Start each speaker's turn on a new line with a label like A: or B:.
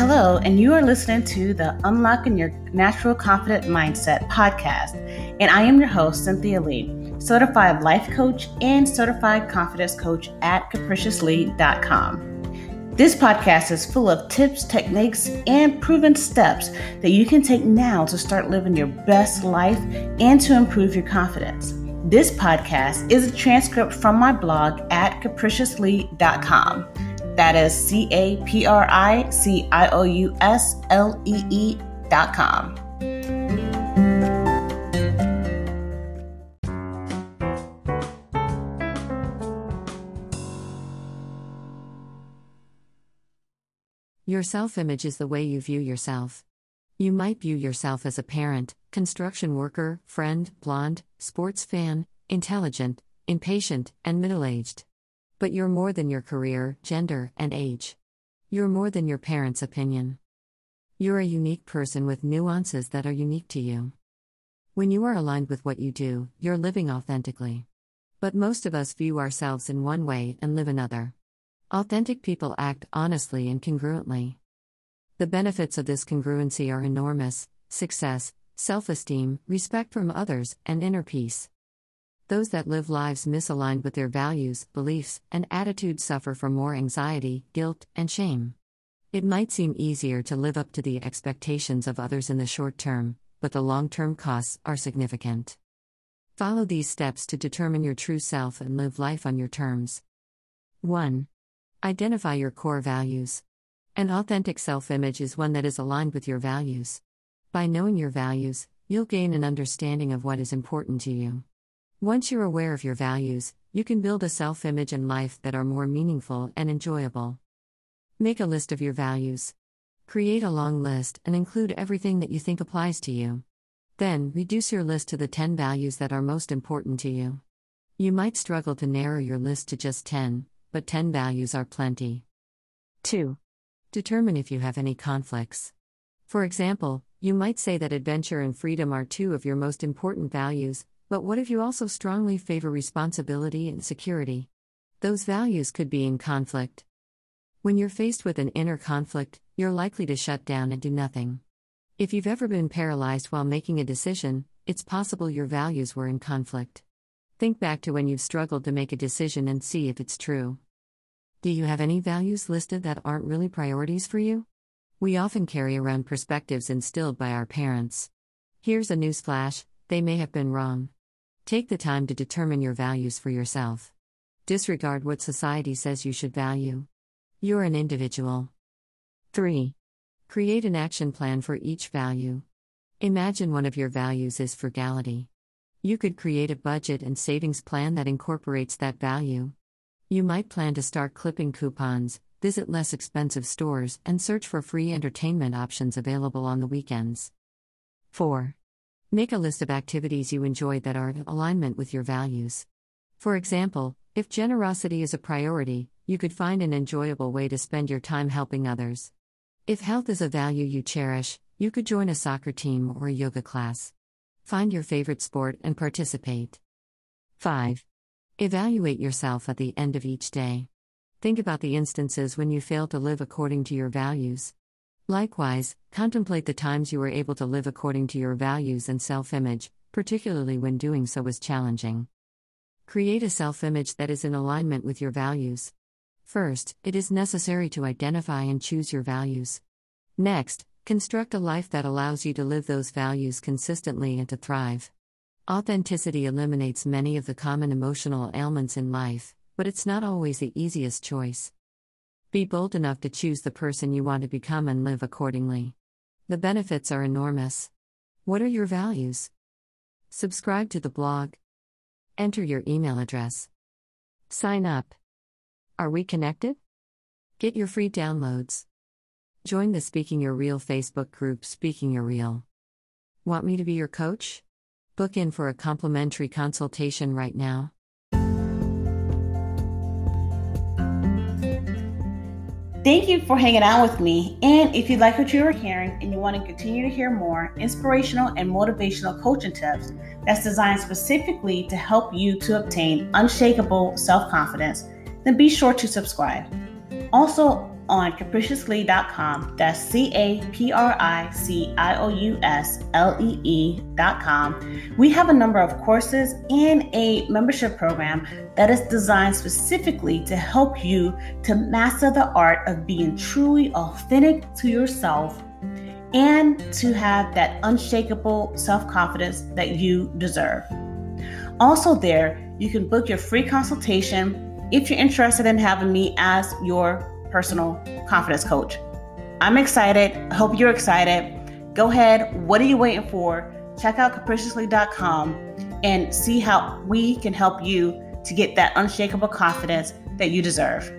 A: Hello, and you are listening to the Unlocking Your Natural Confident Mindset podcast. And I am your host, Cynthia Lee, certified life coach and certified confidence coach at capriciouslee.com. This podcast is full of tips, techniques, and proven steps that you can take now to start living your best life and to improve your confidence. This podcast is a transcript from my blog at capriciouslee.com. That is C A P R I C I O U S L E E dot com.
B: Your self image is the way you view yourself. You might view yourself as a parent, construction worker, friend, blonde, sports fan, intelligent, impatient, and middle aged. But you're more than your career, gender, and age. You're more than your parents' opinion. You're a unique person with nuances that are unique to you. When you are aligned with what you do, you're living authentically. But most of us view ourselves in one way and live another. Authentic people act honestly and congruently. The benefits of this congruency are enormous success, self esteem, respect from others, and inner peace. Those that live lives misaligned with their values, beliefs, and attitudes suffer from more anxiety, guilt, and shame. It might seem easier to live up to the expectations of others in the short term, but the long term costs are significant. Follow these steps to determine your true self and live life on your terms. 1. Identify your core values. An authentic self image is one that is aligned with your values. By knowing your values, you'll gain an understanding of what is important to you. Once you're aware of your values, you can build a self image and life that are more meaningful and enjoyable. Make a list of your values. Create a long list and include everything that you think applies to you. Then, reduce your list to the 10 values that are most important to you. You might struggle to narrow your list to just 10, but 10 values are plenty. 2. Determine if you have any conflicts. For example, you might say that adventure and freedom are two of your most important values, but what if you also strongly favor responsibility and security? Those values could be in conflict. When you're faced with an inner conflict, you're likely to shut down and do nothing. If you've ever been paralyzed while making a decision, it's possible your values were in conflict. Think back to when you've struggled to make a decision and see if it's true. Do you have any values listed that aren't really priorities for you? We often carry around perspectives instilled by our parents. Here's a newsflash they may have been wrong. Take the time to determine your values for yourself. Disregard what society says you should value. You're an individual. 3. Create an action plan for each value. Imagine one of your values is frugality. You could create a budget and savings plan that incorporates that value. You might plan to start clipping coupons, visit less expensive stores, and search for free entertainment options available on the weekends. 4. Make a list of activities you enjoy that are in alignment with your values. For example, if generosity is a priority, you could find an enjoyable way to spend your time helping others. If health is a value you cherish, you could join a soccer team or a yoga class. Find your favorite sport and participate. 5. Evaluate yourself at the end of each day. Think about the instances when you fail to live according to your values. Likewise, contemplate the times you were able to live according to your values and self image, particularly when doing so was challenging. Create a self image that is in alignment with your values. First, it is necessary to identify and choose your values. Next, construct a life that allows you to live those values consistently and to thrive. Authenticity eliminates many of the common emotional ailments in life, but it's not always the easiest choice. Be bold enough to choose the person you want to become and live accordingly. The benefits are enormous. What are your values? Subscribe to the blog. Enter your email address. Sign up. Are we connected? Get your free downloads. Join the Speaking Your Real Facebook group Speaking Your Real. Want me to be your coach? Book in for a complimentary consultation right now.
A: Thank you for hanging out with me. And if you like what you are hearing and you want to continue to hear more inspirational and motivational coaching tips that's designed specifically to help you to obtain unshakable self confidence, then be sure to subscribe. Also, on capriciouslee.com. That's C A P R I C I O U S L E E.com. We have a number of courses and a membership program that is designed specifically to help you to master the art of being truly authentic to yourself and to have that unshakable self confidence that you deserve. Also, there, you can book your free consultation if you're interested in having me as your personal confidence coach. I'm excited. I hope you're excited. Go ahead. What are you waiting for? Check out capriciouslee.com and see how we can help you to get that unshakable confidence that you deserve.